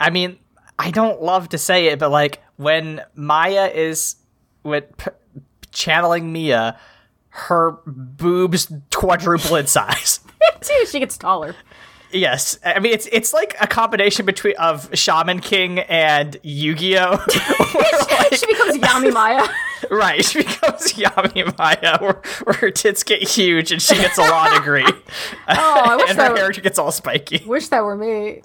I mean, I don't love to say it, but like when Maya is with p- channeling Mia, her boobs quadruple in size. she gets taller. Yes, I mean it's it's like a combination between of Shaman King and Yu-Gi-Oh. she becomes Yami Maya. right, she becomes Yami Maya, where, where her tits get huge and she gets a law degree. Oh, I wish and her that hair gets all spiky. wish that were me.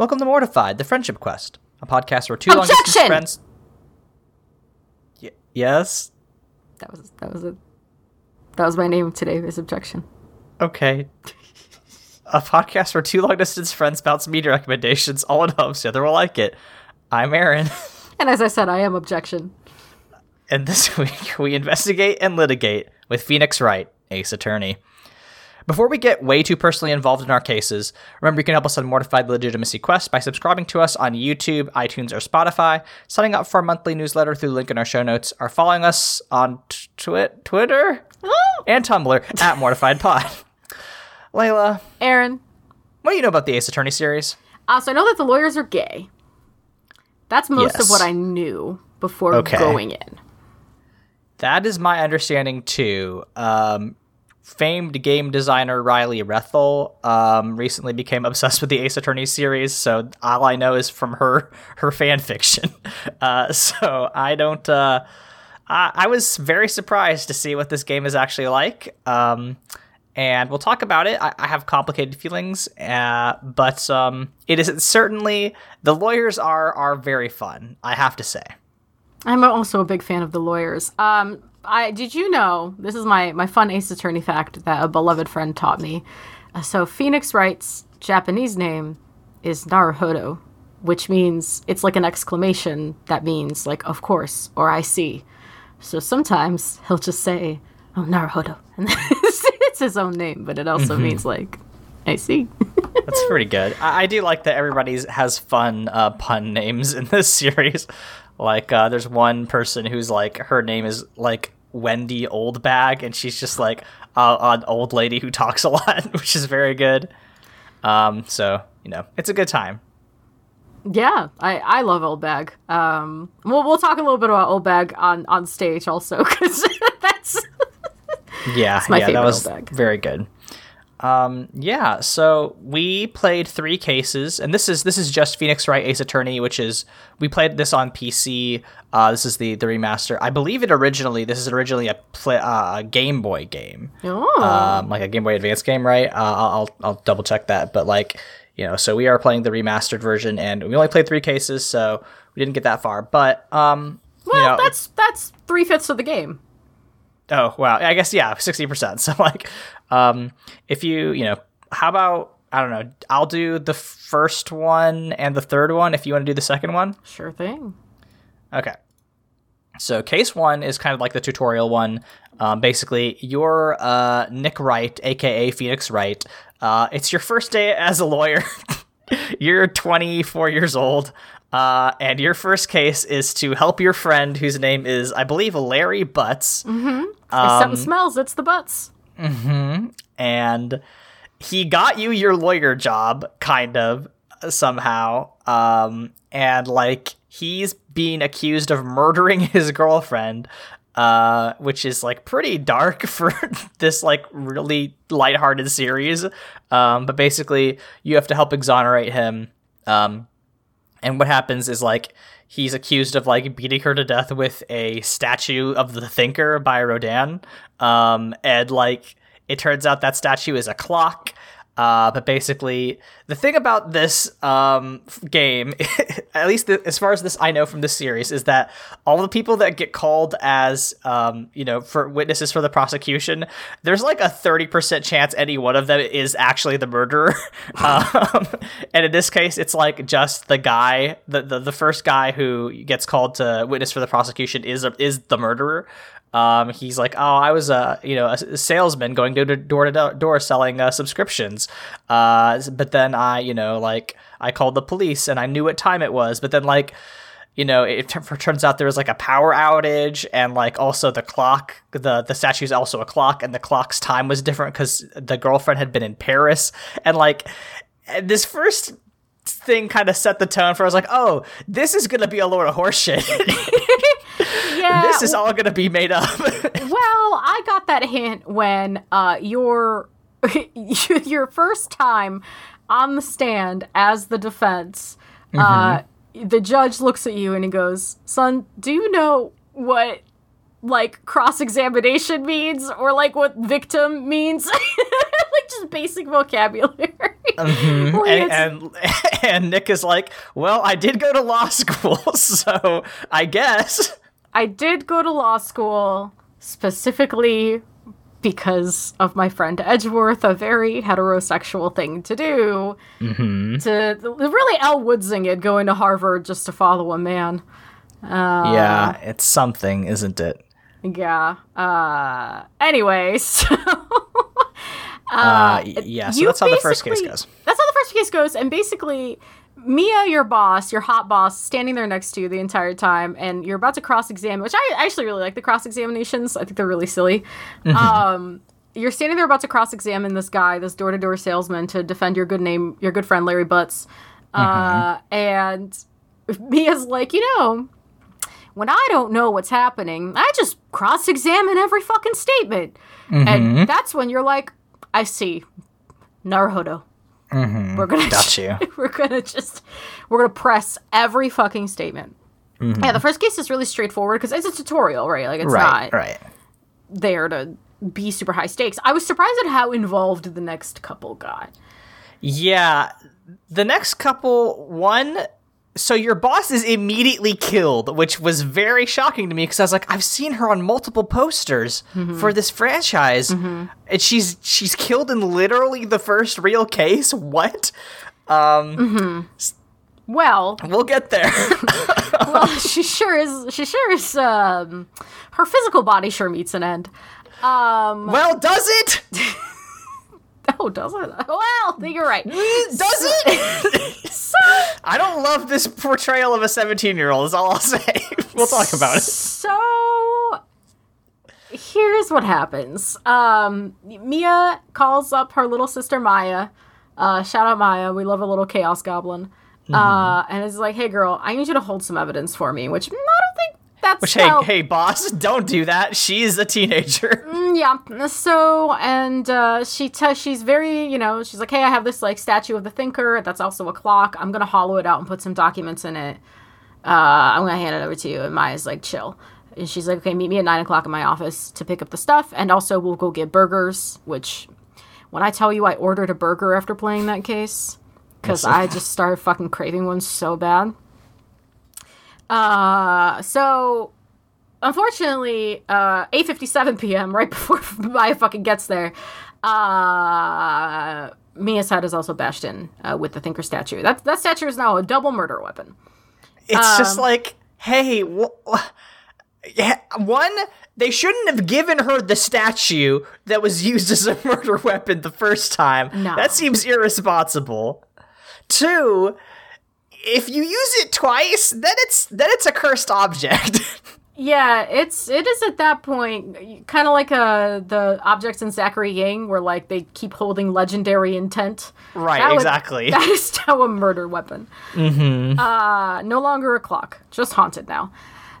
Welcome to Mortified, the Friendship Quest, a podcast where two long distance friends. Y- yes. That was that was a that was my name today. Is objection. Okay. a podcast where two long distance friends bounce media recommendations, all in hopes the other will like it. I'm Aaron, And as I said, I am objection. and this week we investigate and litigate with Phoenix Wright, Ace Attorney. Before we get way too personally involved in our cases, remember you can help us on Mortified Legitimacy Quest by subscribing to us on YouTube, iTunes, or Spotify, signing up for our monthly newsletter through the link in our show notes, or following us on t- twi- Twitter and Tumblr at Mortified Pod. Layla, Aaron. what do you know about the Ace Attorney series? Uh, so I know that the lawyers are gay. That's most Yes. of what I knew before Okay. going in. That is my understanding too. Um, famed game designer Riley Rethel um, recently became obsessed with the Ace Attorney series, so all I know is from her her fan fiction. Uh, so I don't. Uh, I, was very surprised to see what this game is actually like. Um, and we'll talk about it. I, I have complicated feelings, uh, but um, it is certainly the lawyers are are very fun. I have to say. I'm also a big fan of the lawyers. Um, I did you know this is my my fun Ace Attorney fact that a beloved friend taught me. Uh, so Phoenix Wright's Japanese name is Naruhodo, which means it's like an exclamation that means like of course or I see. So sometimes he'll just say, "Oh Naruhodo," and it's, it's his own name, but it also means like I see. That's pretty good. I, I do like that everybody has fun uh, pun names in this series. Like, uh, there's one person who's like, her name is like Wendy Oldbag, and she's just like uh, an old lady who talks a lot, which is very good. Um, so you know, it's a good time. Yeah, I, I love Old Bag. Um, we'll we'll talk a little bit about Old Bag on on stage also because that's Yeah, my yeah, that was very good. Um, yeah, so we played three cases, and this is this is just Phoenix Wright Ace Attorney, which is we played this on PC. Uh, this is the the remaster. I believe it originally this is originally a play, uh, a Game Boy game, oh um, like a Game Boy Advance game, right? Uh, I'll I'll- I'll double check that, but like you know, so we are playing the remastered version, and we only played three cases, so we didn't get that far. But um, well you know, that's that's three fifths of the game. Oh wow! I guess yeah, sixty percent. So like, um, if you you know, how about I don't know? I'll do the first one and the third one. If you want to do the second one, Sure thing. okay. So case one is kind of like the tutorial one. Um, basically, you're uh, Nick Wright, aka Phoenix Wright. Uh, it's your first day as a lawyer. you're 24 years old. Uh, and your first case is to help your friend, whose name is, I believe, Larry Butts. if Um, something smells, it's the butts. And he got you your lawyer job kind of somehow. Um and like he's being accused of murdering his girlfriend uh which is like pretty dark for this like really lighthearted series. Um but basically you have to help exonerate him. Um and what happens is like he's accused of like beating her to death with a statue of the thinker by Rodin. Um, and like it turns out that statue is a clock. Uh, but basically, the thing about this um, game, at least the, as far as this I know from this series, is that all the people that get called as, um, you know, for witnesses for the prosecution, there's like a thirty percent chance any one of them is actually the murderer. um, and in this case, it's like just the guy, the, the the first guy who gets called to witness for the prosecution is is the murderer. Um, he's like, oh, I was a you know a salesman going door to door to door selling uh, subscriptions. Uh, but then I you know like I called the police and I knew what time it was. But then like you know, it turns out there was like a power outage, and like also the clock, the the statue is also a clock, and the clock's time was different because the girlfriend had been in Paris, and like this first thing kind of set the tone for I was like, oh, this is gonna be a load of horseshit. Yeah. this is all gonna be made up. well, I got that hint when uh, your your first time on the stand as the defense. Uh, the judge looks at you and he goes, "Son, do you know what like cross examination means or like what victim means?" like just basic vocabulary. He and, and and Nick is like, well, I did go to law school, so I guess. I did go to law school specifically because of my friend Edgeworth, a very heterosexual thing to do. Mm-hmm. To really Elle Woodsing it, going to Harvard just to follow a man. yeah, it's something, isn't it? Yeah. Uh, anyway, so Uh, yeah, so that's how the first case goes. That's how the first case goes, and basically, Mia, your boss, your hot boss, standing there next to you the entire time, and you're about to cross-examine, which I actually really like the cross-examinations. I think they're really silly. Um, you're standing there about to cross-examine this guy, this door-to-door salesman, to defend your good name, your good friend Larry Butts, uh, and Mia's like, you know. When I don't know what's happening, I just cross examine every fucking statement. And that's when you're like, I see. Naruhodo. Mm-hmm. We're gonna Got you. we're gonna just we're gonna press every fucking statement. Mm-hmm. Yeah, the first case is really straightforward because it's a tutorial, right? Like it's Right, not right. there to be super high stakes. I was surprised at how involved the next couple got. Yeah, the next couple, one. So your boss is immediately killed, which was very shocking to me because I was like, I've seen her on multiple posters for this franchise, and she's she's killed in literally the first real case. What? Well, We'll get there. well, she sure is. She sure is. Um, her physical body sure meets an end. Um, well, does it? oh, does it? Well, I think you're right. Does it? So, I don't love this portrayal of a 17 year old, is all I'll say. we'll talk about it. So here's what happens. Um, Mia calls up her little sister Maya. Uh, shout out Maya. We love a little chaos goblin. Mm-hmm. Uh, and is like, hey girl, I need you to hold some evidence for me. Which I don't think that's Which, hey, how- hey, boss, don't do that. She's a teenager. yeah. So, and uh, she t- she's very, you know, she's like, hey, I have this like statue of the thinker. That's also a clock. I'm gonna hollow it out and put some documents in it. Uh, I'm gonna hand it over to you. And Maya's like, chill. And she's like, okay, meet me at nine o'clock in my office to pick up the stuff, and also we'll go get burgers. Which, when I tell you, I ordered a burger after playing that case because I just started fucking craving one so bad. Uh, so unfortunately, uh, 8:57 p.m. right before Maya fucking gets there, uh, Mia's head is also bashed in uh, with the Thinker statue. That that statue is now a double murder weapon. It's just Um, like, hey, wh- one, they shouldn't have given her the statue that was used as a murder weapon the first time. No. That seems irresponsible. Two, if you use it twice, then it's then it's a cursed object. Yeah, it's it is at that point kind of like uh the objects in Zachary Yang where like they keep holding legendary intent. right, That would- exactly. That is now a murder weapon. Mm-hmm. Uh, no longer a clock, just haunted now.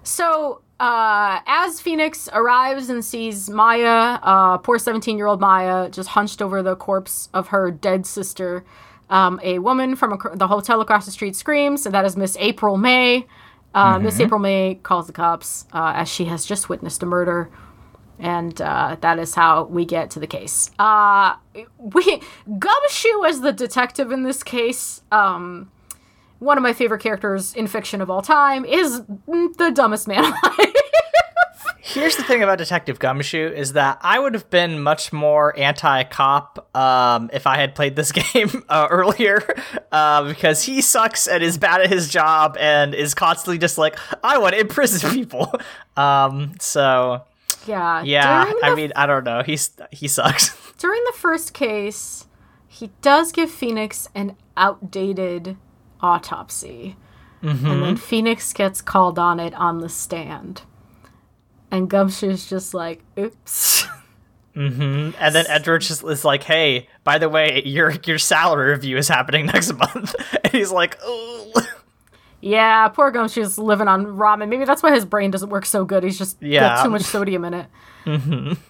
So, uh, as Phoenix arrives and sees Maya, uh, poor 17 year old Maya, just hunched over the corpse of her dead sister, um, a woman from ac- the hotel across the street screams, and that is Miss April May. Uh, Miss April May calls the cops uh, as she has just witnessed a murder and uh, that is how we get to the case. Uh, we Gumshoe as the detective in this case. Um, one of my favorite characters in fiction of all time is the dumbest man alive. Here's the thing about Detective Gumshoe is that I would have been much more anti-cop um, if I had played this game uh, earlier, uh, because he sucks and is bad at his job and is constantly just like, I want to imprison people. Um, so Yeah. Yeah, I mean, I don't know. He's he sucks. during the first case, he does give Phoenix an outdated autopsy. And then Phoenix gets called on it on the stand. And Gumshoe's just like, oops. And then Edward just is like, "Hey, by the way, your your salary review is happening next month." And he's like, "Oh, yeah, poor Gumshoe's living on ramen. Maybe that's why his brain doesn't work so good. He's just Yeah. got too much sodium in it.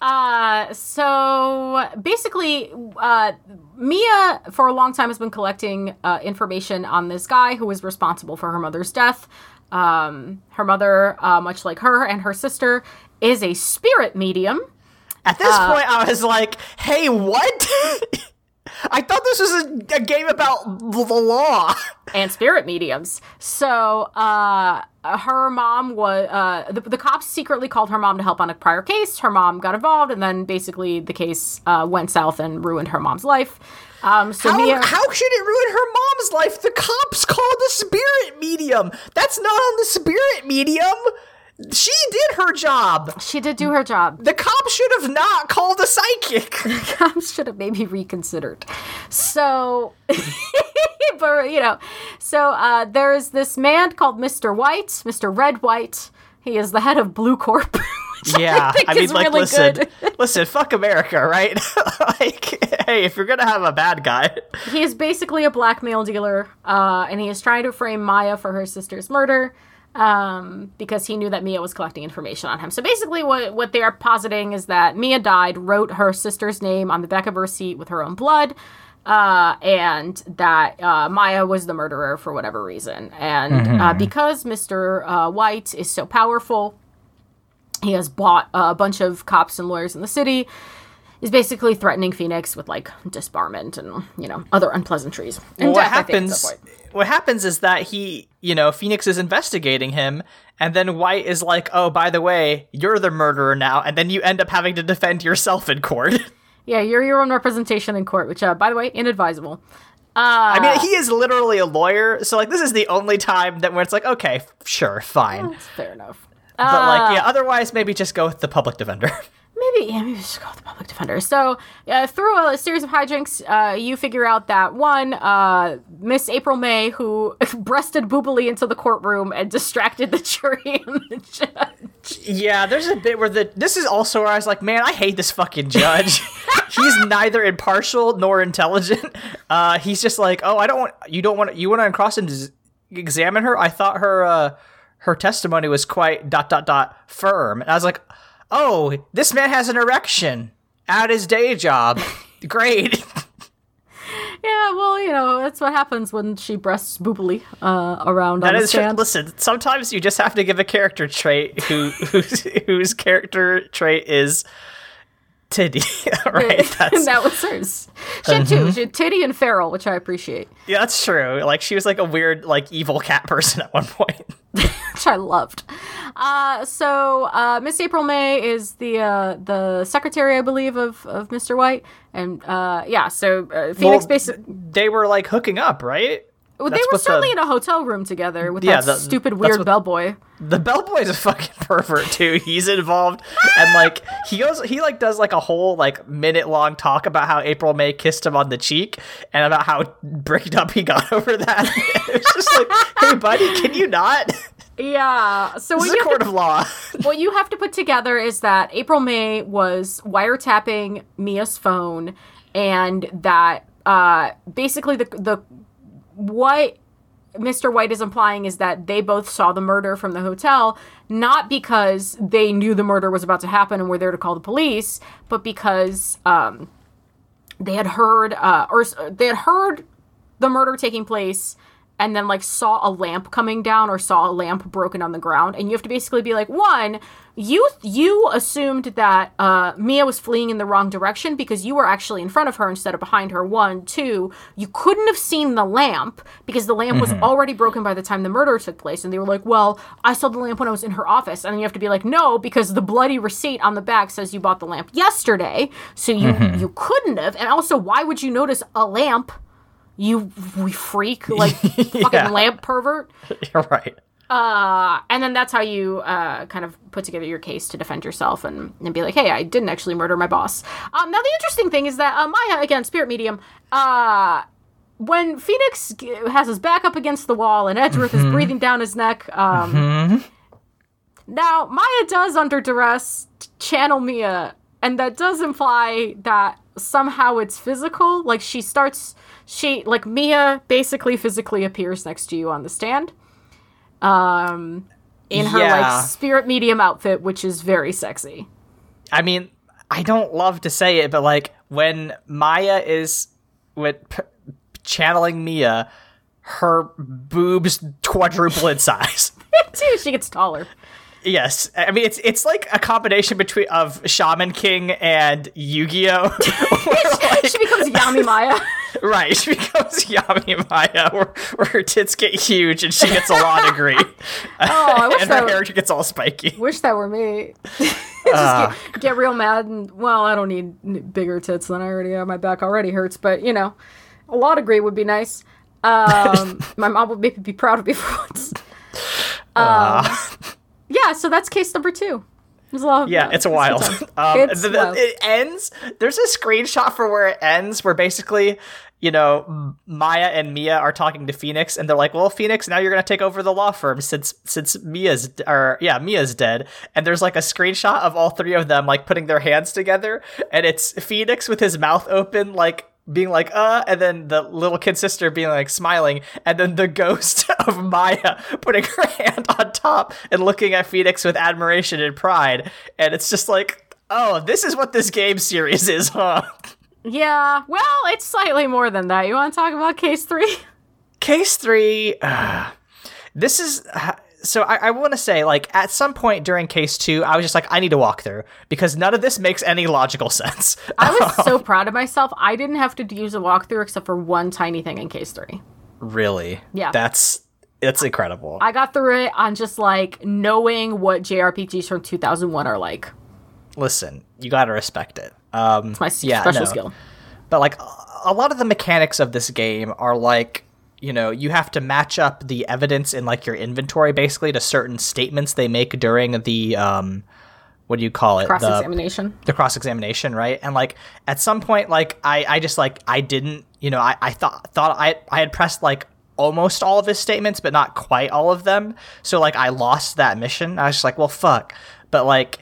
Uh, so basically, uh, Mia for a long time has been collecting uh, information on this guy who was responsible for her mother's death. Um, her mother, uh, much like her and her sister, is a spirit medium. At this point, I was like, "Hey, what?" I thought this was a, a game about the law. and spirit mediums. So uh, her mom was uh, the, the cops secretly called her mom to help on a prior case. Her mom got involved, and then basically the case uh, went south and ruined her mom's life. Um, so How, Mia, how should it ruin her mom's life? The cops called the spirit medium. That's not on the spirit medium. She did her job. she did do her job. The cops should have not called a psychic. The cops should have maybe reconsidered. So, but you know, so uh, there's this man called Mr. White, Mr. Red White. He is the head of Blue Corp. Yeah, I mean, like, really listen, listen, fuck America, right? like, hey, if you're gonna have a bad guy, He is basically a blackmail dealer, uh, and he is trying to frame Maya for her sister's murder um, because he knew that Mia was collecting information on him. So basically, what what they are positing is that Mia died, wrote her sister's name on the back of her seat with her own blood, uh, and that uh, Maya was the murderer for whatever reason. And uh, because Mister uh, White is so powerful, he has bought a bunch of cops and lawyers in the city is basically threatening Phoenix with like disbarment and you know other unpleasantries. And what death, I think, at happens? What happens is that he, you know, Phoenix is investigating him, and then White is like, "Oh, by the way, you're the murderer now," and then you end up having to defend yourself in court. Yeah, you're your own representation in court, which, uh, by the way, inadvisable. Uh, I mean, he is literally a lawyer, so like, this is the only time that where it's like, okay, f- sure, fine, It's fair enough. But like, yeah, otherwise, maybe just go with the public defender. Maybe, yeah, maybe should go with the public defender. So, uh, through a series of hijinks, uh, you figure out that one, uh, Miss April May, who breasted boobily into the courtroom and distracted the jury and the judge. Yeah, there's a bit where the this is also where I was like, man, I hate this fucking judge. he's neither impartial nor intelligent. Uh, he's just like, oh, I don't want you don't want you want to cross and examine her. I thought her uh, her testimony was quite dot dot dot firm, and I was like, oh, this man has an erection at his day job. Great. Yeah, well, you know, that's what happens when she breasts boobily uh, around on That the is true. Listen, sometimes you just have to give a character trait who whose whose character trait is titty. right? That's that was hers. She had two. She had Titty and Feral, which I appreciate, Yeah, that's true. Like she was like a weird, like evil cat person at one point. which I loved. Uh, so uh, Miss April May is the uh, the secretary, I believe, of, of Mr. White, and uh, yeah. So uh, Phoenix Well, basically. They were like hooking up, right? Well, they were what the- certainly in a hotel room together with Yeah, that the- stupid weird what- bellboy. The bellboy's a fucking pervert too. He's involved, and like he goes, he like does like a whole like minute long talk about how April May kissed him on the cheek and about how bricked up he got over that. it's just like, hey, buddy, can you not? Yeah. So This what you, court to, of law. what you have to put together is that April May was wiretapping Mia's phone, and that uh, basically the the what Mr. White is implying is that they both saw the murder from the hotel, not because they knew the murder was about to happen and were there to call the police, but because um, they had heard uh, or they had heard the murder taking place and then like saw a lamp coming down or saw a lamp broken on the ground and you have to basically be like one you you assumed that uh, mia was fleeing in the wrong direction because you were actually in front of her instead of behind her. One two you couldn't have seen the lamp because the lamp was already broken by the time the murder took place and they were like well i saw the lamp when i was in her office and then you have to be like no because the bloody receipt on the back says you bought the lamp yesterday so you you couldn't have and also why would you notice a lamp you we freak like fucking Yeah. lamp pervert You're right. Uh, and then that's how you uh, kind of put together your case to defend yourself and, and be like, hey, I didn't actually murder my boss. Um, now, the interesting thing is that uh, Maya, again, spirit medium, uh, when Phoenix has his back up against the wall and Edgeworth is breathing down his neck, um, now Maya does, under duress, channel Mia, and that does imply that somehow it's physical. Like she starts, she like Mia basically physically appears next to you on the stand, um, in her Yeah. like spirit medium outfit, which is very sexy. I mean, I don't love to say it, but like when Maya is with p- channeling Mia, her boobs quadruple in size. Too, she gets taller. Yes, I mean it's it's like a combination between of Shaman King and Yu-Gi-Oh. Where, she becomes Yami Maya. Right, she becomes Yami Maya, where, where her tits get huge and she gets a law degree. Oh, I wish and that her hair gets all spiky. Wish that were me. Just Ah. get, get real mad and well, I don't need bigger tits than I already have. My back already hurts, but you know, a law degree would be nice. Um, my mom would maybe be proud of me for once. Um, yeah, so that's case number two. There's a lot of- Yeah, it's wild. Um, It's the- the- wild. It ends. There's a screenshot for where it ends, where basically, you know, Maya and Mia are talking to Phoenix, and they're like, "Well, Phoenix, now you're gonna take over the law firm since since Mia's or yeah, Mia's dead." And there's like a screenshot of all three of them like putting their hands together, and it's Phoenix with his mouth open, like being like uh and then the little kid sister being like smiling and then the ghost of maya putting her hand on top and looking at phoenix with admiration and pride and it's just like oh this is what this game series is huh yeah, well, it's slightly more than that. You want to talk about case three? case three uh, this is uh, so i, I want to say like at some point during case two i was just like i need to walk through because none of this makes any logical sense I was so proud of myself. I didn't have to use a walkthrough except for one tiny thing in case three. really Yeah. that's it's incredible I got through it on just like knowing what JRPGs from 2001 are like. listen you gotta respect it um It's my Yeah, special no. skill. but like a lot of the mechanics of this game are like you know you have to match up the evidence in like your inventory basically to certain statements they make during the um what do you call it Cross the, examination. the cross examination right and like at some point like i i just like i didn't you know i i thought thought i i had pressed like almost all of his statements but not quite all of them so like i lost that mission i was just like well fuck but like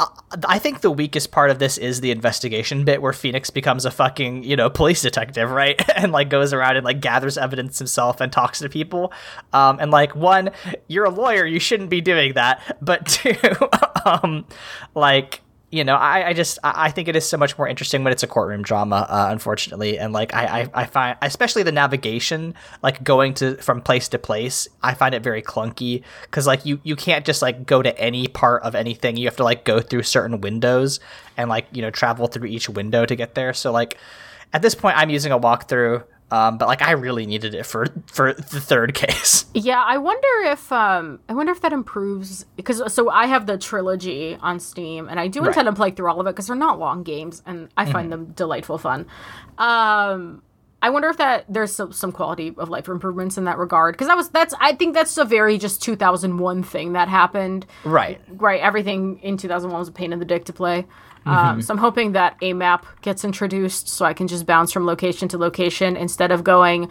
I- think the weakest part of this is the investigation bit where Phoenix becomes a fucking, you know, police detective, right? and like goes around and like gathers evidence himself and talks to people. Um, and like, one, you're a lawyer, you shouldn't be doing that. But two, um, like, you know, I, I just I think it is so much more interesting when it's a courtroom drama, uh, unfortunately, and like I, I I find especially the navigation, like going to from place to place, I find it very clunky because like you you can't just like go to any part of anything. You have to like go through certain windows and like you know travel through each window to get there. So like at this point, I'm using a walkthrough. Um, but like I really needed it for for the third case. Yeah, I wonder if um I wonder if that improves because so I have the trilogy on Steam and I do intend to play through all of it because they're not long games and I find them delightful fun. Um I wonder if that there's some, some quality of life improvements in that regard because that was that's I think that's a very just 2001 thing that happened. Right. Right, everything in 2001 was a pain in the dick to play. Um, so I'm hoping that a map gets introduced so I can just bounce from location to location instead of going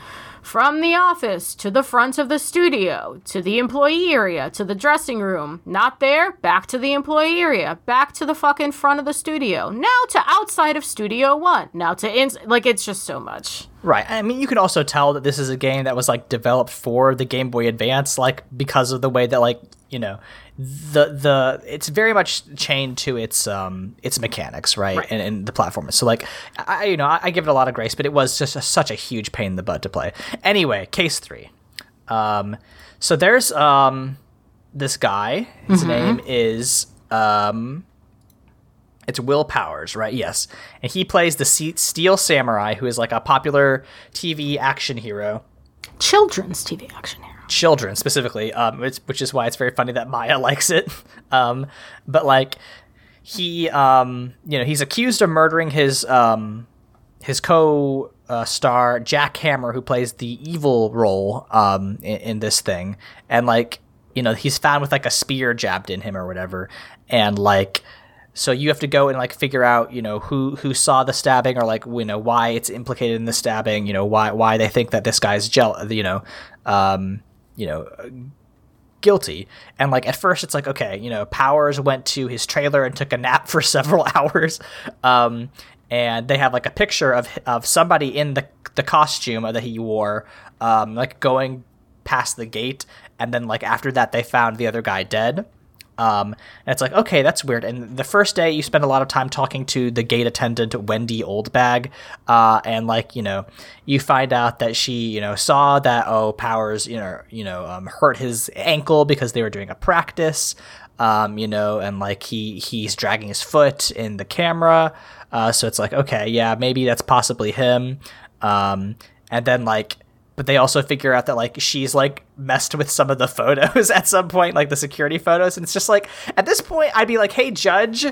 from the office to the front of the studio to the employee area to the dressing room. Not there, back to the employee area, back to the fucking front of the studio. Now to outside of Studio One. Now to ins like it's just so much. Right. I mean, you can also tell that this is a game that was like developed for the Game Boy Advance, like because of the way that like you know the the it's very much chained to its um its mechanics, right, Right. And, and the platform. So like I you know I, I give it a lot of grace, but it was just a, such a huge pain in the butt to play. Anyway, case three. Um, so there's um this guy. His name is um it's Will Powers, right? Yes. And he plays the Steel Samurai, who is like a popular TV action hero. Children's TV action hero. Children, specifically, um, which, is why it's very funny that Maya likes it. Um, but like, he, um, you know, he's accused of murdering his, um, his co uh, star, Jack Hammer, who plays the evil role um, in, in this thing. And like, you know, he's found with like a spear jabbed in him or whatever, and like. So you have to go and like figure out, you know, who who saw the stabbing or like you know why it's implicated in the stabbing, you know, why why they think that this guy's gel, you know, um, you know, guilty. And like at first it's like, okay, you know, Powers went to his trailer and took a nap for several hours. Um, and they have like a picture of of somebody in the the costume that he wore, um, like going past the gate, and then like after that they found the other guy dead. Um, and it's like, okay, that's weird. And the first day, you spend a lot of time talking to the gate attendant, Wendy Oldbag, uh, and like, you know, you find out that she, you know, saw that oh, Powers, you know, you know, um, hurt his ankle because they were doing a practice, um, you know, and like he he's dragging his foot in the camera. Uh, so it's like, okay, yeah, maybe that's possibly him. Um, and then like but they also figure out that like she's like messed with some of the photos at some point like the security photos. And it's just like at this point i'd be like hey judge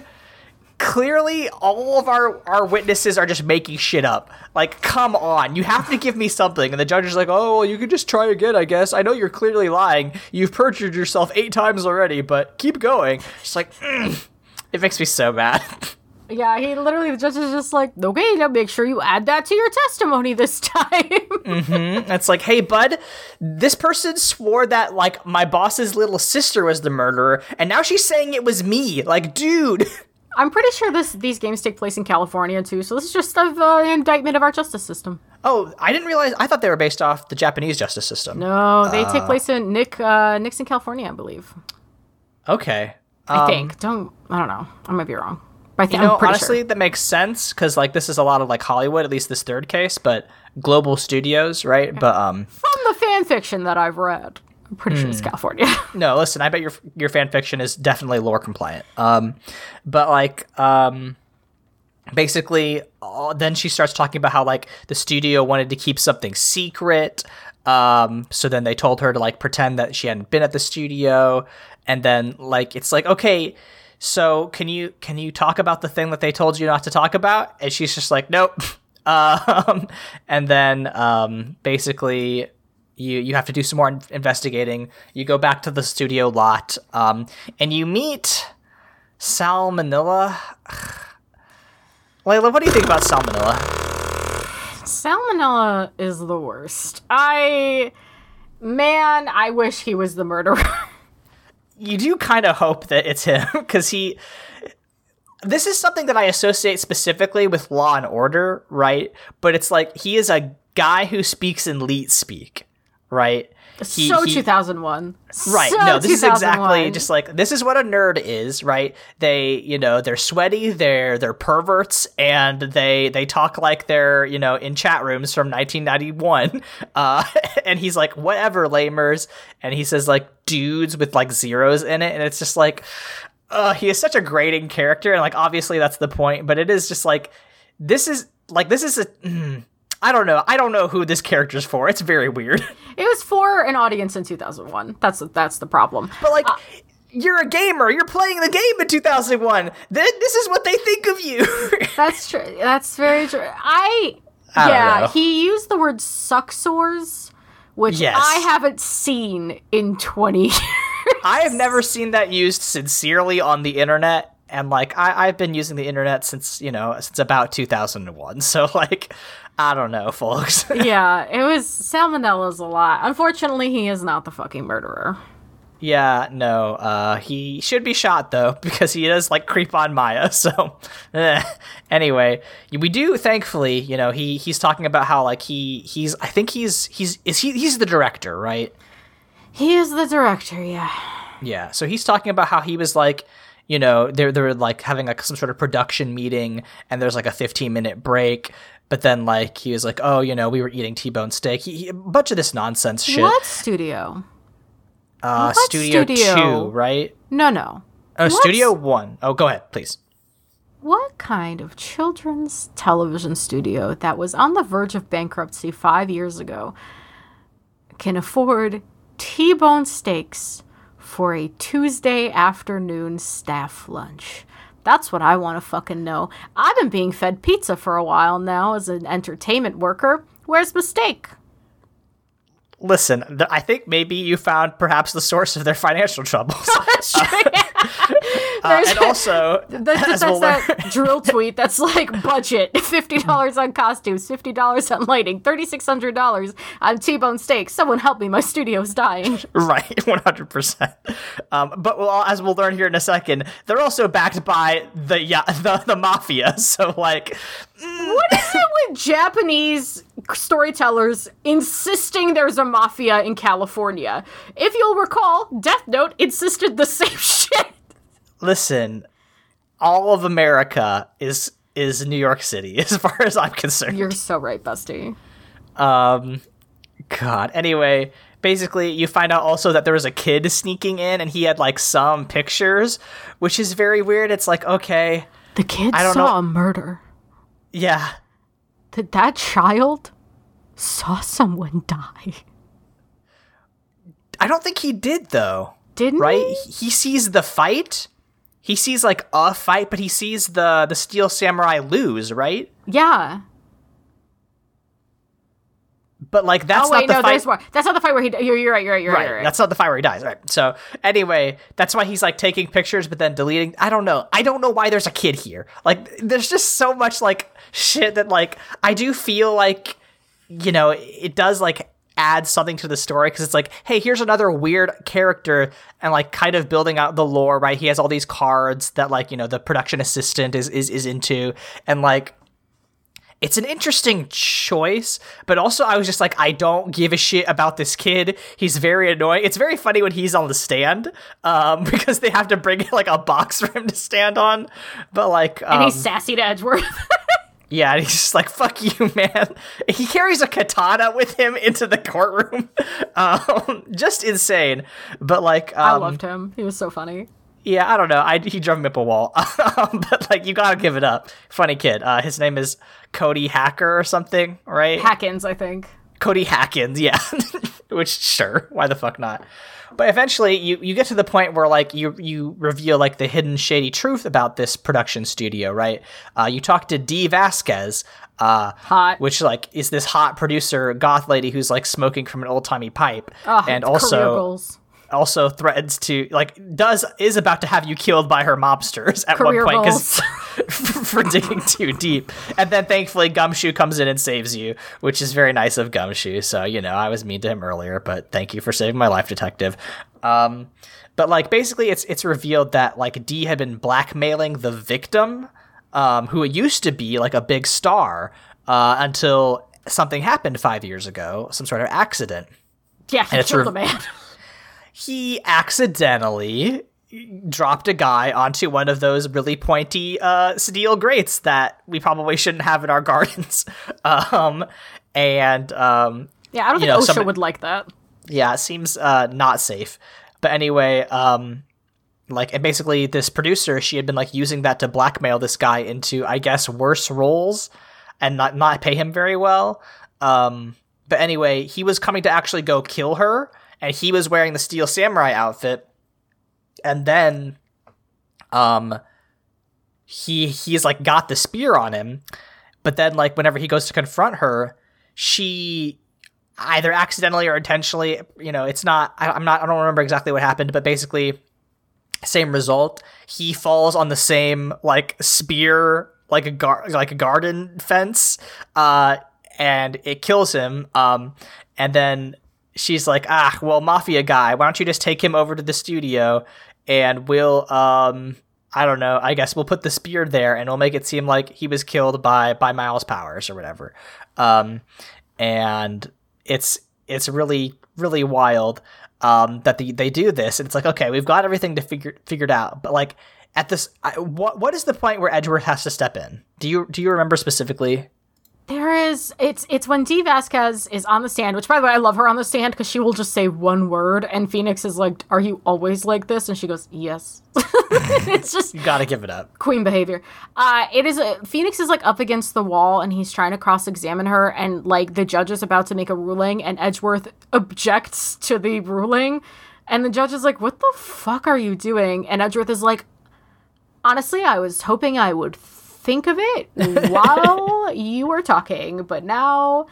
clearly all of our our witnesses are just making shit up. Like come on you have to give me something. And the judge is like oh well, you can just try again i guess. I know you're clearly lying. You've perjured yourself eight times already but keep going. It's like mm. it makes me so mad Yeah, he literally the judge is just like, okay, now make sure you add that to your testimony this time. mm-hmm. It's like, hey, bud, this person swore that like my boss's little sister was the murderer, and now she's saying it was me. Like, dude. I'm pretty sure this these games take place in California too, so this is just uh, an indictment of our justice system. Oh, I didn't realize. I thought they were based off the Japanese justice system. No, they uh, take place in Nick uh, Nixon, California, I believe. Okay. Um, I think. Don't. I don't know. I might be wrong. But you know, honestly, sure. that makes sense because like this is a lot of like Hollywood, at least this third case, but global studios, right? But um, from the fan fiction that I've read, I'm pretty sure it's hmm. California. no, listen, I bet your your fan fiction is definitely lore compliant. Um, but like um, basically, uh, then she starts talking about how like the studio wanted to keep something secret. Um, so then they told her to like pretend that she hadn't been at the studio, and then like it's like okay so can you can you talk about the thing that they told you not to talk about? And she's just like, nope. Um, and then um, basically you you have to do some more investigating. You go back to the studio lot, um, and you meet Sal Manella Layla, what do you think about Sal Manella? Salmonella is the worst. I man, I wish he was the murderer. you do kind of hope that it's him because he this is something that I associate specifically with Law and Order, right? But it's like he is a guy who speaks in leet speak, right? He, so he, 2001. Right. So no, this is exactly just like this is what a nerd is, right? They, you know, they're sweaty, they're they're perverts and they they talk like they're, you know, in chat rooms from 1991. Uh and he's like, "Whatever, lamers." And he says like dudes with like zeros in it and it's just like uh he is such a grating character and like obviously that's the point, but it is just like this is like this is a mm, I don't know. I don't know who this character's for. It's very weird. It was for an audience in 2001. That's that's the problem. But like uh, you're a gamer. You're playing the game in 2001. This, this is what they think of you. that's true. That's very true. I, I yeah, he used the word sucksores, which yes. I haven't seen in 20 years. I have never seen that used sincerely on the internet and like I, I've been using the internet since you know since about 2001 so like I don't know, folks. yeah, it was Sal Manella's a lot. Unfortunately, he is not the fucking murderer. Yeah, no. Uh, he should be shot though because he does like creep on Maya. So, eh. anyway, we do thankfully, you know, he he's talking about how like he he's I think he's he's is he he's the director, right? He is the director, yeah. Yeah. So he's talking about how he was like you know they're they're like having like some sort of production meeting and there's like a 15 minute break but then like he was like, oh, you know, we were eating T-bone steak. He, he, a bunch of this nonsense shit. What studio? Uh, what studio, studio, two, right? No, no. Oh, What's... Studio one. Oh, go ahead, please. What kind of children's television studio that was on the verge of bankruptcy five years ago can afford T-bone steaks for a Tuesday afternoon staff lunch? That's what I want to fucking know. I've been being fed pizza for a while now as an entertainment worker. Where's mistake? listen, th- I think maybe you found perhaps the source of their financial troubles. Uh, There's and also, That's, that's learn- that dril tweet that's like budget fifty dollars on costumes, fifty dollars on lighting, thirty six hundred dollars on T-bone steak. Someone help me, my studio's dying. Right, one hundred percent. Um, but well, as we'll learn here in a second, they're also backed by the yeah the, the mafia. So like, What is it with Japanese storytellers insisting there's a mafia in California? If you'll recall, Death Note insisted the same shit. Listen, all of America is is New York City, as far as I'm concerned. You're so right, Busty. Um, God. Anyway, basically, you find out also that there was a kid sneaking in, and he had like some pictures, which is very weird. It's like, okay, The kid I don't saw know- a murder. yeah, That that child saw someone die. I don't think he did though. Didn't Right? he? He sees the fight. He sees like a fight, but he sees the the Steel Samurai lose, right? Yeah. But like that's Oh wait, not the no, fight. more. That's not the fight where he. You're, you're right. You're right. You're right. Right. You're right. That's not the fight where he dies. Right. So anyway, that's why he's like taking pictures but then deleting. I don't know. I don't know why there's a kid here. Like there's just so much like shit that like I do feel like you know, it does like add something to the story because it's like, hey, here's another weird character and like kind of building out the lore, right? He has all these cards that like, you know, the production assistant is is is into and like it's an interesting choice, but also I was just like, I don't give a shit about this kid. He's very annoying. It's very funny when he's on the stand, um, because they have to bring like a box for him to stand on. But like, um, and he's sassy to Edgeworth. yeah, and he's just like, "Fuck you, man." He carries a katana with him into the courtroom, um, just insane. But like, um, I loved him. He was so funny. yeah, I don't know. I he drove me up a wall, um, but like, you gotta give it up. Funny kid. Uh, his name is Cody Hacker or something, right? Hackins, I think. Cody Hackins, yeah. Which sure, why the fuck not? But eventually you, you get to the point where like you you reveal like the hidden shady truth about this production studio, right? Uh, you talk to Dee Vasquez, uh, Hot. which like is this hot producer goth lady who's like smoking from an old timey pipe, Oh, and career also goals. Also threatens to like does is about to have you killed by her mobsters at Career one point goals. for digging too deep and then thankfully gumshoe comes in and saves you which is very nice of gumshoe so you know i was mean to him earlier but thank you for saving my life detective um but like basically it's it's revealed that like Dee had been blackmailing the victim um who used to be like a big star uh until something happened five years ago some sort of accident Yeah, he it's killed re- a man. he accidentally dropped a guy onto one of those really pointy uh, steel grates that we probably shouldn't have in our gardens. um, and um, Yeah, I don't think know, OSHA some- would like that. yeah, it seems uh, not safe. But anyway, um, like, and basically, this producer she had been like using that to blackmail this guy into, I guess, worse roles and not not pay him very well. Um, but anyway, he was coming to actually go kill her, and he was wearing the Steel Samurai outfit, and then, um, he he's like got the spear on him, but then like whenever he goes to confront her, she either accidentally or intentionally you know it's not I, i'm not i don't remember exactly what happened but basically same result. He falls on the same like spear like a gar- like a garden fence uh and it kills him um and then she's like ah well mafia guy why don't you just take him over to the studio and we'll um I don't know. I guess we'll put the spear there, and we'll make it seem like he was killed by by Miles Powers or whatever. Um, and it's it's really really wild um, that the, they do this. And it's like, okay, we've got everything to figure figured out, but like at this, I, what what is the point where Edgeworth has to step in? Do you do you remember specifically? There is it's it's when Dee Vasquez is on the stand, which by the way I love her on the stand because she will just say one word and Phoenix is like, "Are you always like this?" and she goes, "Yes." it's just You got to give it up. queen behavior. Uh, it is a, Phoenix is like up against the wall and he's trying to cross examine her and like the judge is about to make a ruling and Edgeworth objects to the ruling and the judge is like, "What the fuck are you doing?" And Edgeworth is like, "Honestly, I was hoping I would think of it while you were talking, but now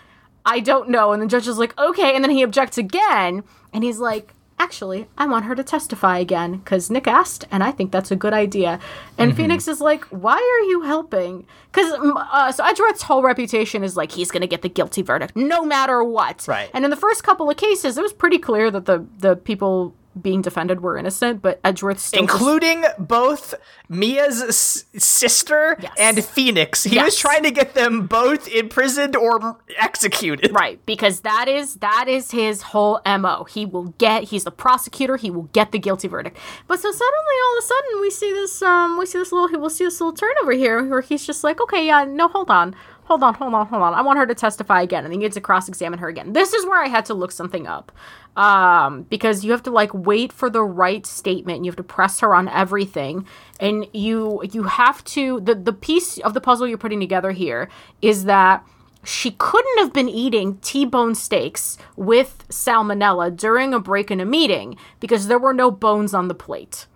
I don't know. And the judge is like, okay. And then he objects again. And he's like, actually, I want her to testify again because Nick asked, and I think that's a good idea. And Mm-hmm. Phoenix is like, why are you helping? Because uh, so Edgeworth's whole reputation is like he's going to get the guilty verdict no matter what. Right. And in the first couple of cases, it was pretty clear that the the people being defended were innocent, but Edgeworth still just- including both Mia's s- sister Yes. and Phoenix. He was trying to get them both imprisoned or executed. Right, because that is that is his whole MO. He will get he's the prosecutor, he will get the guilty verdict. But so suddenly all of a sudden we see this um we see this little we'll see this little turn over here where he's just like, Okay, yeah, no, hold on. Hold on, hold on, hold on. I want her to testify again, and then he gets to cross examine her again. This is where I had to look something up. Um, because you have to like wait for the right statement. You have to press her on everything. And you you have to the, the piece of the puzzle you're putting together here is that she couldn't have been eating T-bone steaks with Sal Manella during a break in a meeting because there were no bones on the plate.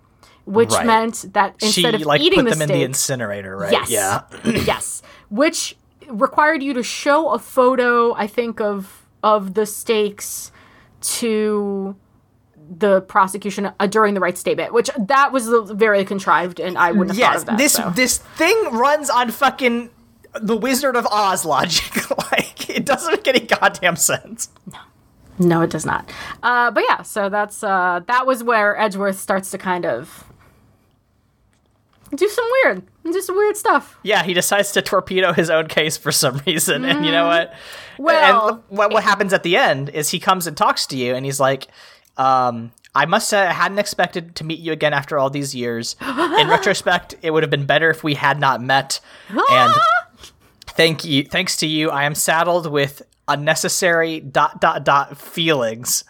Which Right. meant that She instead of like eating put the them in the incinerator, right? Yes. Yeah. yes. Which required you to show a photo, I think, of of the steaks to the prosecution uh, during the right statement, which that was very contrived, and I wouldn't have yes. thought of that. this so. this thing runs on fucking the Wizard of Oz logic. like it doesn't make any goddamn sense. No, it does not. Uh, but yeah, so that's uh, that was where Edgeworth starts to kind of do some weird, some weird stuff. Yeah, he decides to torpedo his own case for some reason, and you know what? Mm-hmm. Well- and what what happens at the end is he comes and talks to you, and he's like, um, "I must say, I hadn't expected to meet you again after all these years. In retrospect, it would have been better if we had not met." and thank you, thanks to you, I am saddled with unnecessary dot dot dot feelings.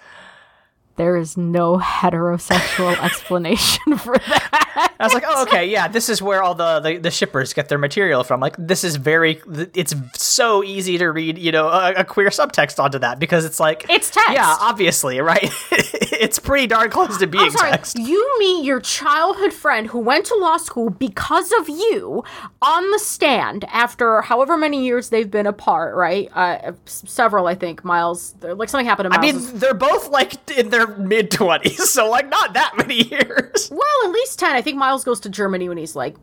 There is no heterosexual explanation for that. I was like, oh, okay, yeah, this is where all the, the, the shippers get their material from. Like, this is very, it's so easy to read, you know, a, a queer subtext onto that because it's like, It's text. Yeah, obviously, right? it's pretty darn close to being I'm sorry, text. you meet your childhood friend who went to law school because of you on the stand after however many years they've been apart, right? Uh, several, I think. Miles, like something happened to I mean, they're both like in their mid 20s, so like not that many years. well, at least 10. I think Miles goes to Germany when he's like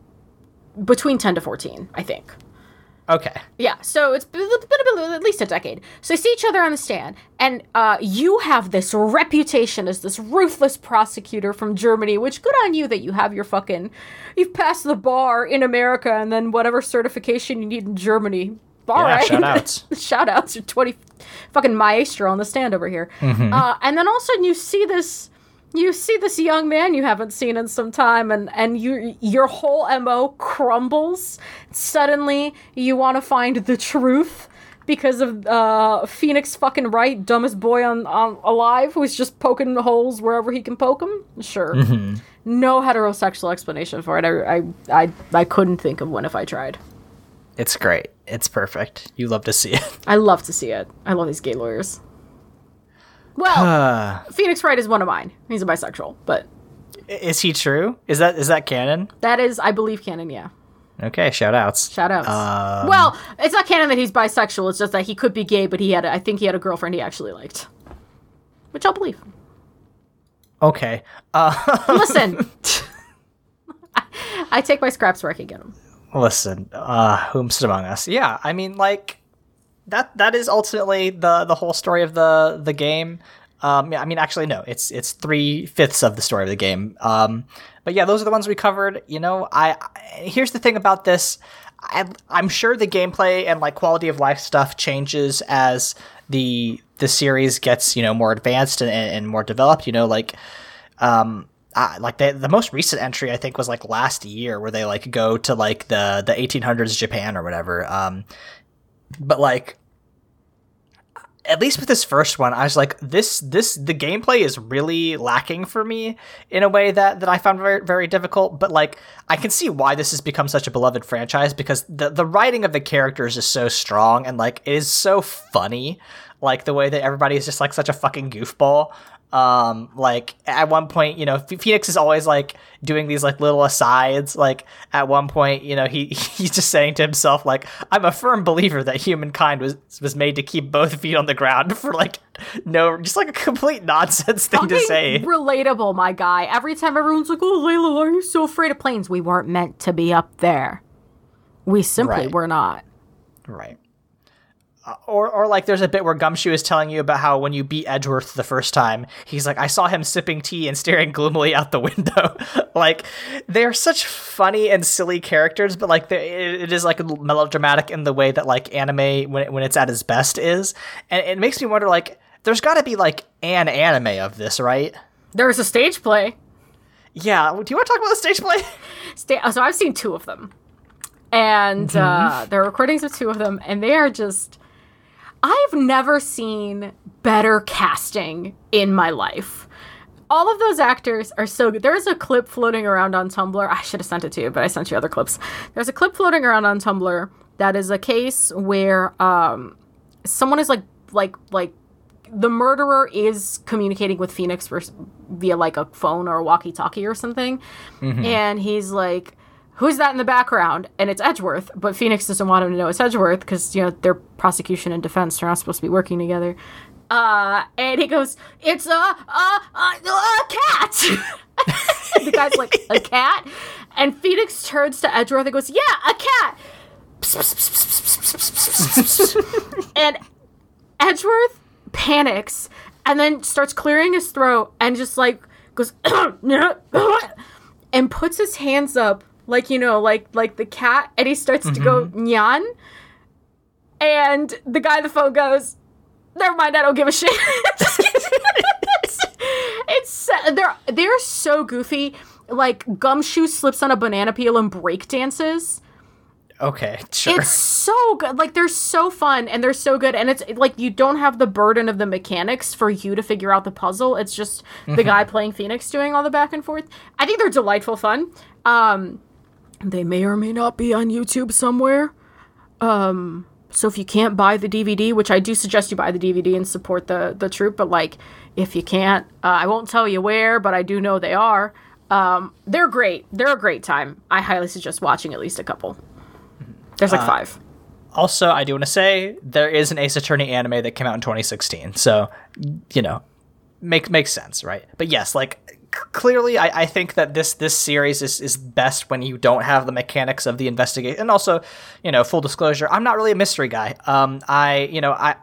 between 10 to 14, I think. Okay. Yeah, so it's been been at least a decade. So they see each other on the stand, and uh, you have this reputation as this ruthless prosecutor from Germany, which good on you that you have your fucking, you've passed the bar in America and then whatever certification you need in Germany. All Yeah, right, shout outs. shout outs. You're 20 fucking maestro on the stand over here. Mm-hmm. Uh, and then all of a sudden you see this you see this young man you haven't seen in some time and and you your whole mo crumbles. Suddenly you want to find the truth because of uh phoenix fucking Wright dumbest boy on, on alive who's just poking holes wherever he can poke them sure. No heterosexual explanation for it. I, I i i couldn't think of one if i tried. It's great. It's perfect. You love to see it. i love to see it. I love these gay lawyers well phoenix wright is one of mine he's a bisexual but Is he true? Is that is that canon? that is i believe canon yeah Okay, shout outs. Shout outs. well, it's not canon that he's bisexual. It's just that he could be gay, but he had, a, I think he had a girlfriend he actually liked, which I'll believe. Okay. Uh, Listen, I, I take my scraps where I can get them. listen, uh, whomst among us? Yeah, I mean, like that. That is ultimately the the whole story of the the game. Um, yeah, I mean, actually, no, it's it's three fifths of the story of the game. Um, but yeah, those are the ones we covered. You know, I, I here's the thing about this. I, I'm sure the gameplay and like quality of life stuff changes as the the series gets you know more advanced and, and more developed. You know, like um uh, like the the most recent entry I think was like last year where they like go to like the the 1800s Japan or whatever. Um, but like at least with this first one, I was like, this this the gameplay is really lacking for me in a way that that I found very very difficult. But like, I can see why this has become such a beloved franchise because the the writing of the characters is so strong and like it is so funny, like the way that everybody is just like such a fucking goofball. Um, like at one point, you know, Phoenix is always like doing these like little asides. Like at one point, you know, he he's just saying to himself, like, "I'm a firm believer that humankind was was made to keep both feet on the ground for like no, just like a complete nonsense thing to say." Relatable, my guy. Every time everyone's like, "Oh, Leyla, why are you so afraid of planes?" We weren't meant to be up there. We simply Right. were not. Right. Uh, Or, or like there's a bit where Gumshoe is telling you about how when you beat Edgeworth the first time, he's like, I saw him sipping tea and staring gloomily out the window. like they're such funny and silly characters, but like it, it is like melodramatic in the way that like anime when it, when it's at its best is, and it makes me wonder like there's got to be like an anime of this, right? There's a stage play. Yeah. Do you want to talk about the stage play? Sta- so I've seen two of them, and uh, there are recordings of two of them, and they are just. I've never seen better casting in my life. All of those actors are so good. There's a clip floating around on Tumblr. I should have sent it to you, but I sent you other clips. There's a clip floating around on Tumblr that is a case where um, someone is like like like the murderer is communicating with Phoenix via like a phone or a walkie-talkie or something, and he's like, "Who's that in the background?" And it's Edgeworth, but Phoenix doesn't want him to know it's Edgeworth because you know their prosecution and defense They're not supposed to be working together. Uh, and he goes, "It's a a a, a cat." the guy's like, "A cat," and Phoenix turns to Edgeworth and goes, "Yeah, a cat." and Edgeworth panics and then starts clearing his throat and just like goes and puts his hands up like you know like like the cat and he starts to go nyan and the guy on the phone goes never mind i don't give a shit it's, it's they're they're so goofy like gumshoe slips on a banana peel and break dances Okay, sure. it's so good. Like they're so fun and they're so good. And it's like you don't have the burden of the mechanics for you to figure out the puzzle. It's just the guy playing Phoenix doing all the back and forth. I think they're delightful fun. Um they may or may not be on YouTube somewhere. Um so if you can't buy the DVD, which I do suggest you buy the DVD and support the the troupe, but like if you can't, uh, I won't tell you where, but I do know they are. Um, they're great. They're a great time. I highly suggest watching at least a couple. There's like five. Also, I do want to say there is an Ace Attorney anime that came out in 2016, so you know, make makes sense, right? But yes, like clearly, I, I think that this this series is is best when you don't have the mechanics of the investigation, and also, you know, full disclosure, I'm not really a mystery guy. Um, I you know I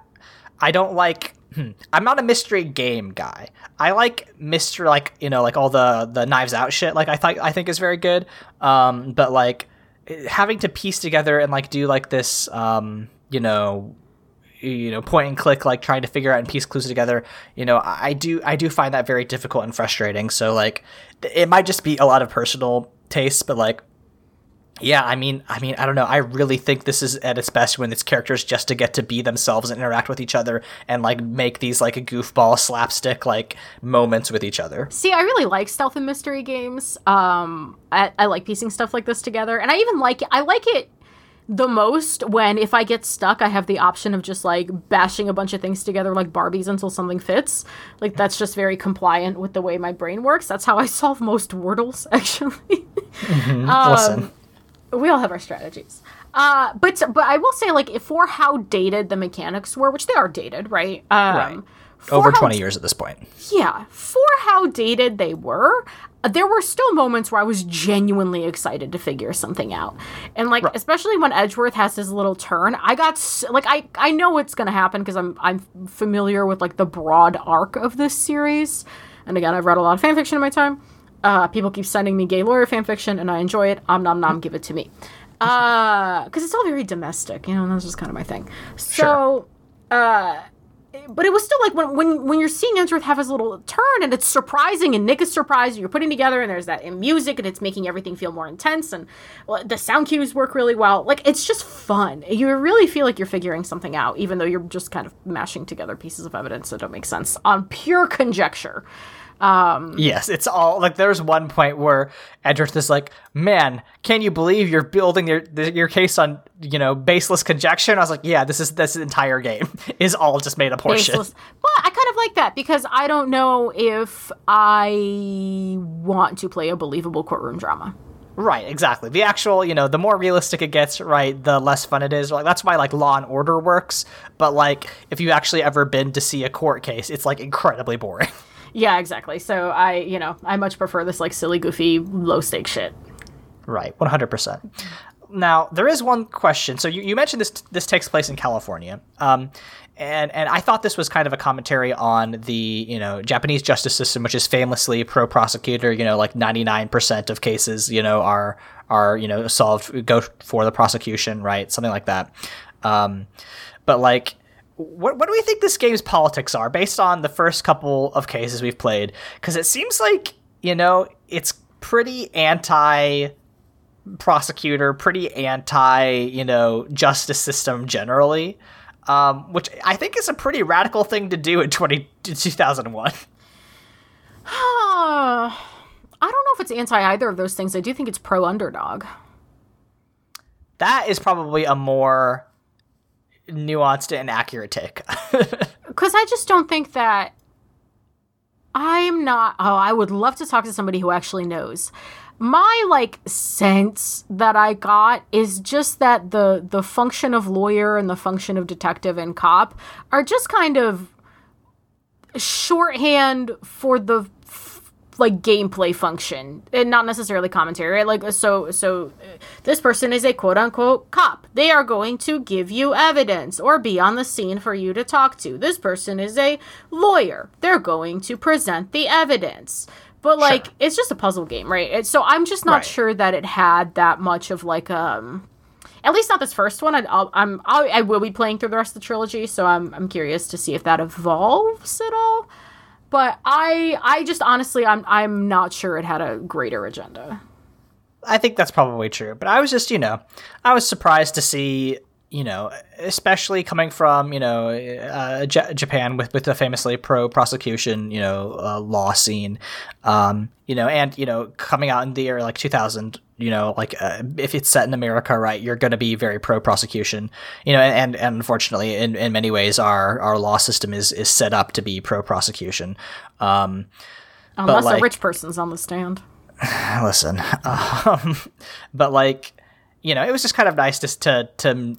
I don't like. hmm, I'm not a mystery game guy. I like mystery, like you know, like all the the Knives Out shit. Like I thought, I think is very good. Um, but like having to piece together and like do like this, um, you know, you know, point and click, like trying to figure out and piece clues together. You know, I do I do find that very difficult and frustrating. So like, it might just be a lot of personal taste, but like yeah, I mean, I mean, I don't know. I really think this is at its best when its characters just to get to be themselves and interact with each other and like make these like a goofball slapstick like moments with each other. See, I really like stealth and mystery games. Um, I, I like piecing stuff like this together, and I even like it. I like it the most when if I get stuck, I have the option of just like bashing a bunch of things together like Barbies until something fits. Like that's just very compliant with the way my brain works. That's how I solve most Wordles, actually. Listen, we all have our strategies. Uh, but but I will say like if for how dated the mechanics were, which they are dated, right? Um, Right. Over how 20 years at this point. yeah, for how dated they were, uh, there were still moments where I was genuinely excited to figure something out. And like especially when Edgeworth has his little turn, I got s like I I know it's going to happen because I'm I'm familiar with like the broad arc of this series. And again, I've read a lot of fan fiction in my time. Uh, people keep sending me gay lawyer fan fiction, and I enjoy it. Om nom nom, give it to me. Uh, because it's all very domestic, you know. And that's just kind of my thing. So, uh, but it was still like when when when you're seeing Edgeworth have his little turn and it's surprising and Nick is surprised and you're putting together and there's that in music and it's making everything feel more intense and well, the sound cues work really well. Like it's just fun. You really feel like you're figuring something out, even though you're just kind of mashing together pieces of evidence that don't make sense on pure conjecture. Um, yes, it's all like there's one point where Edgeworth is like, "Man, can you believe you're building your your case on you know baseless conjecture?" And I was like, "Yeah, this is this entire game is all just made up horseshit." Well, I kind of like that because I don't know if I want to play a believable courtroom drama. Right, exactly. The actual, you know, the more realistic it gets, right, the less fun it is. Like that's why like Law and Order works. But like, if you've actually ever been to see a court case, it's like incredibly boring. Yeah, exactly. So I, you know, I much prefer this like silly, goofy, low stake shit. Right, one hundred percent. Now there is one question. So you, you mentioned this this takes place in California, um, and and I thought this was kind of a commentary on the you know Japanese justice system, which is famously pro prosecutor. You know, like ninety nine percent of cases, you know, are are you know solved go for the prosecution, right? Something like that. Um, but like what what do we think this game's politics are based on the first couple of cases we've played? Because it seems like you know it's pretty anti prosecutor, pretty anti you know justice system generally, um, which I think is a pretty radical thing to do in 20, 2001. I don't know if it's anti either of those things. I do think it's pro underdog. That is probably a more nuanced and accurate take. Because I just don't think that I'm not. Oh, I would love to talk to somebody who actually knows. My like sense that I got is just that the the function of lawyer and the function of detective and cop are just kind of shorthand for the like gameplay function and not necessarily commentary right? Like so so uh, this person is a quote unquote cop. They are going to give you evidence or be on the scene for you to talk to. This person is a lawyer. They're going to present the evidence. But like sure. it's just a puzzle game right? So i'm just not right. sure that it had that much of like um at least not this first one. I, I'll, I'm I'll, I will be playing through the rest of the trilogy, so I'm I'm curious to see if that evolves at all but I I just honestly I'm I'm not sure it had a greater agenda. I think that's probably true, but I was just, you know, I was surprised to see, you know, especially coming from, you know, uh, J- Japan with with the famously pro prosecution, you know, uh, law scene, um, you know, and you know, coming out in the year like 2000, you know, like uh, if it's set in America, right, you're going to be very pro prosecution, you know, and, and unfortunately, in, in many ways, our our law system is is set up to be pro prosecution. Um, Unless like, a rich person's on the stand. Listen, um, but like, you know, it was just kind of nice just to to,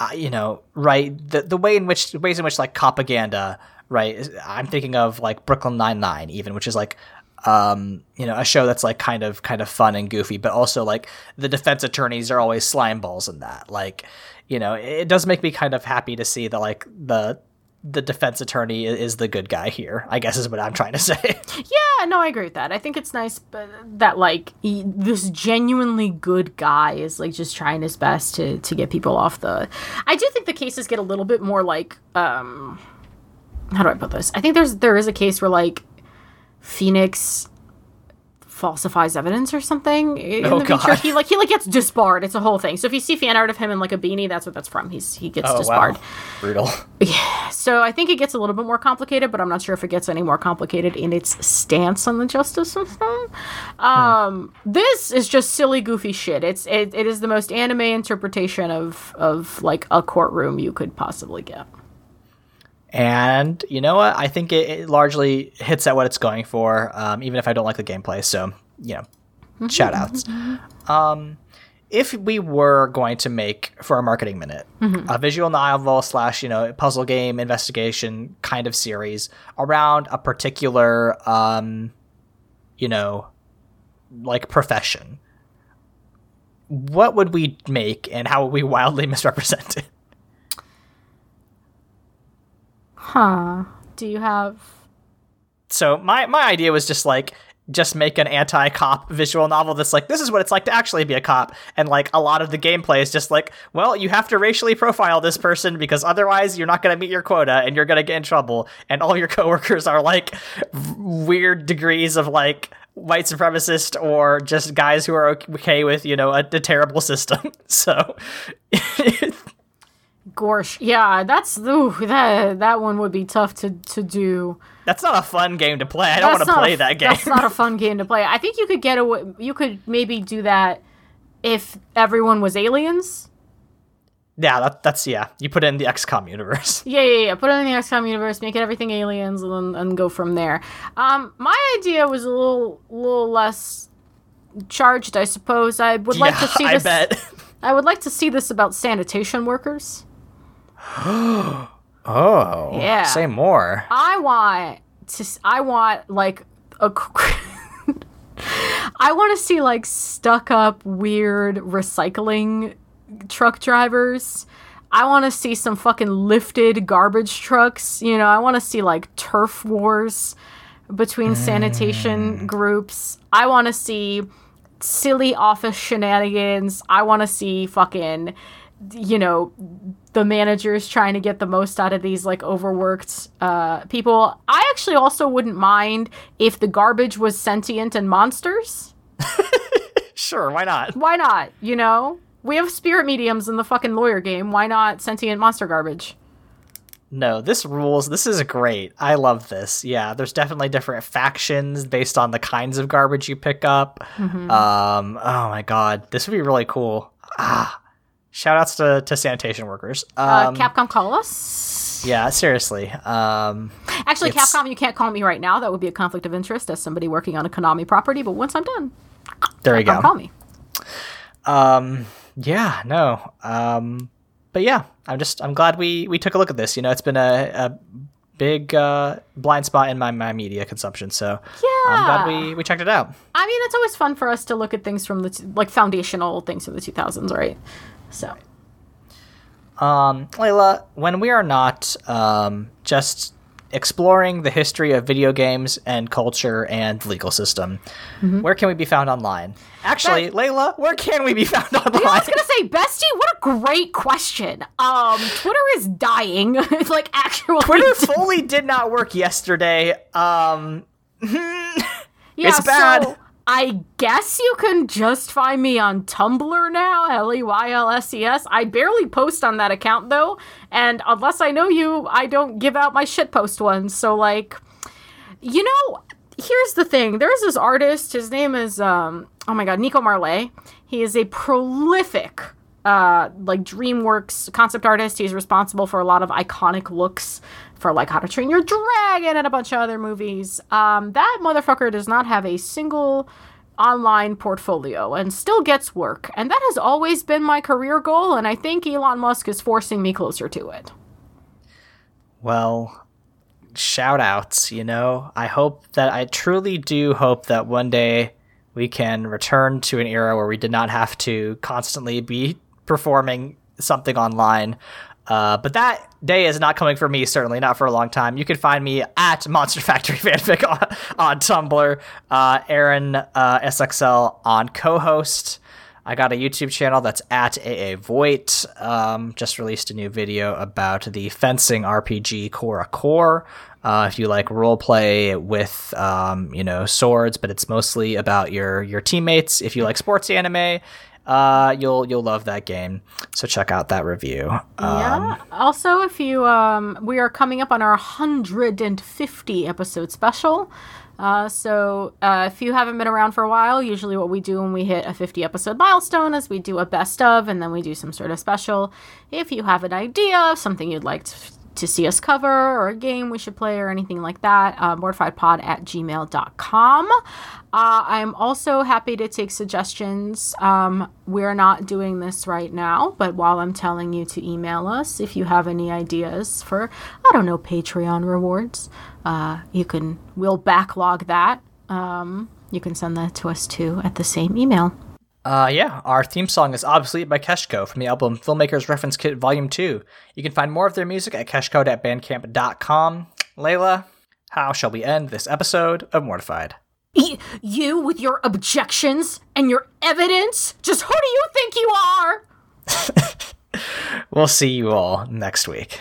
uh, you know, right the the way in which ways in which like propaganda right? I'm thinking of like Brooklyn Nine Nine, even, which is like um, you know, a show that's like kind of kind of fun and goofy, but also like the defense attorneys are always slime balls in that. Like, you know, it does make me kind of happy to see that like the the defense attorney is the good guy here. I guess is what I'm trying to say. Yeah, no, I agree with that. I think it's nice that like he, this genuinely good guy is like just trying his best to to get people off the. I do think the cases get a little bit more like um, how do I put this? I think there's there is a case where like Phoenix falsifies evidence or something in oh, the future. God. He like he like gets disbarred. It's a whole thing. So if you see fan art of him in like a beanie, that's what that's from. He's he gets oh, disbarred. Wow. Brutal. Yeah. So I think it gets a little bit more complicated, but I'm not sure if it gets any more complicated in its stance on the justice system. Um, hmm. this is just silly, goofy shit. It's it, it is the most anime interpretation of of like a courtroom you could possibly get. And you know what? I think it, it largely hits at what it's going for, um, even if I don't like the gameplay. So, you know, shout outs. Um, if we were going to make for a marketing minute mm-hmm. a visual novel slash you know puzzle game investigation kind of series around a particular um you know like profession what would we make and how would we wildly misrepresent it Huh. Do you have So my my idea was just like just make an anti-cop visual novel that's like this is what it's like to actually be a cop. And like a lot of the gameplay is just like well you have to racially profile this person because otherwise you're not going to meet your quota and you're going to get in trouble. And all your coworkers are like weird degrees of like white supremacist or just guys who are okay with you know a, a terrible system. So Gorsh. Yeah, that's ooh, that that one would be tough to to do. That's not a fun game to play. I don't want to play a, that game. That's not a fun game to play. I think you could get away. You could maybe do that if everyone was aliens. Yeah, that, that's yeah. You put it in the XCOM universe. Yeah, yeah, yeah. Put it in the XCOM universe, make it everything aliens, and then and go from there. Um, my idea was a little, little less charged, I suppose. I would like to Yeah, see I bet. I would like to see this about sanitation workers. Oh, Yeah. Say more. I want to. I want like a. I want to see like stuck up weird recycling truck drivers. I want to see some fucking lifted garbage trucks. You know, I want to see like turf wars between sanitation mm. groups. I want to see silly office shenanigans. I want to see fucking, you know, the managers trying to get the most out of these like overworked uh, people. I actually also wouldn't mind if the garbage was sentient and monsters. Sure, why not? Why not? You know, we have spirit mediums in the fucking lawyer game. Why not sentient monster garbage? No, this rules. This is great. I love this. Yeah, there's definitely different factions based on the kinds of garbage you pick up. Mm-hmm. Um, oh my god, this would be really cool. Ah, shout outs to, to sanitation workers. Uh, Um, Capcom, call us. yeah, seriously. Um, Actually, it's- Capcom, you can't call me right now. That would be a conflict of interest as somebody working on a Konami property. But once I'm done, there you go. call me. Um, yeah, no. Um, but yeah, I'm just I'm glad we we took a look at this. You know, it's been a, a big uh, blind spot in my, my media consumption. So yeah, I'm glad we we checked it out. I mean, it's always fun for us to look at things from the t- like foundational things from the 2000s, right? So Um, Leyla, when we are not um, just exploring the history of video games and culture and legal system, where can we be found online? Actually, Leyla, where can we be found online? I was gonna say, Bestie, what a great question. Um, Twitter is dying. it's like actually Twitter fully did not work yesterday. Um, yeah, it's bad. So I guess you can just find me on Tumblr now, L E Y L S E S. I barely post on that account though, and unless I know you, I don't give out my shitpost ones. So like, you know, here's the thing. There's this artist. His name is um. Oh my god, Nico Marlet. He is a prolific. Uh, like DreamWorks concept artist. He's responsible for a lot of iconic looks for like How to Train Your Dragon and a bunch of other movies. Um, that motherfucker does not have a single online portfolio and still gets work. And that has always been my career goal. And I think Elon Musk is forcing me closer to it. well, shout outs, you know. I hope that I truly do hope that one day we can return to an era where we did not have to constantly be performing something online. Uh, but that day is not coming for me, certainly not for a long time. You can find me at Monster Factory Fanfic on, on Tumblr, uh, Aaron uh, SXL on co host. I got a YouTube channel that's at AA Voigt. Um, just released a new video about the fencing RPG Cora Core. Uh, if you like roleplay with, um, you know, swords, but it's mostly about your your teammates. If you like sports anime, uh, you'll you'll love that game. So check out that review. Um, Yeah. Also, if you, um, we are coming up on our 150 episode special. Uh, so uh, if you haven't been around for a while, usually what we do when we hit a 50 episode milestone is we do a best of and then we do some sort of special. If you have an idea of something you'd like to, to see us cover or a game we should play or anything like that, uh, mortifiedpod at gmail.com. Uh, I'm also happy to take suggestions. Um, we're not doing this right now, but while I'm telling you to email us, if you have any ideas for, I don't know, Patreon rewards, uh, you can, we'll backlog that. Um, you can send that to us too at the same email. Uh, yeah, our theme song is Obsolete by Keshco from the album Filmmakers Reference Kit Volume 2. You can find more of their music at keshcode.bandcamp.com. Leyla, how shall we end this episode of Mortified? You with your objections and your evidence? Just who do you think you are? We'll see you all next week.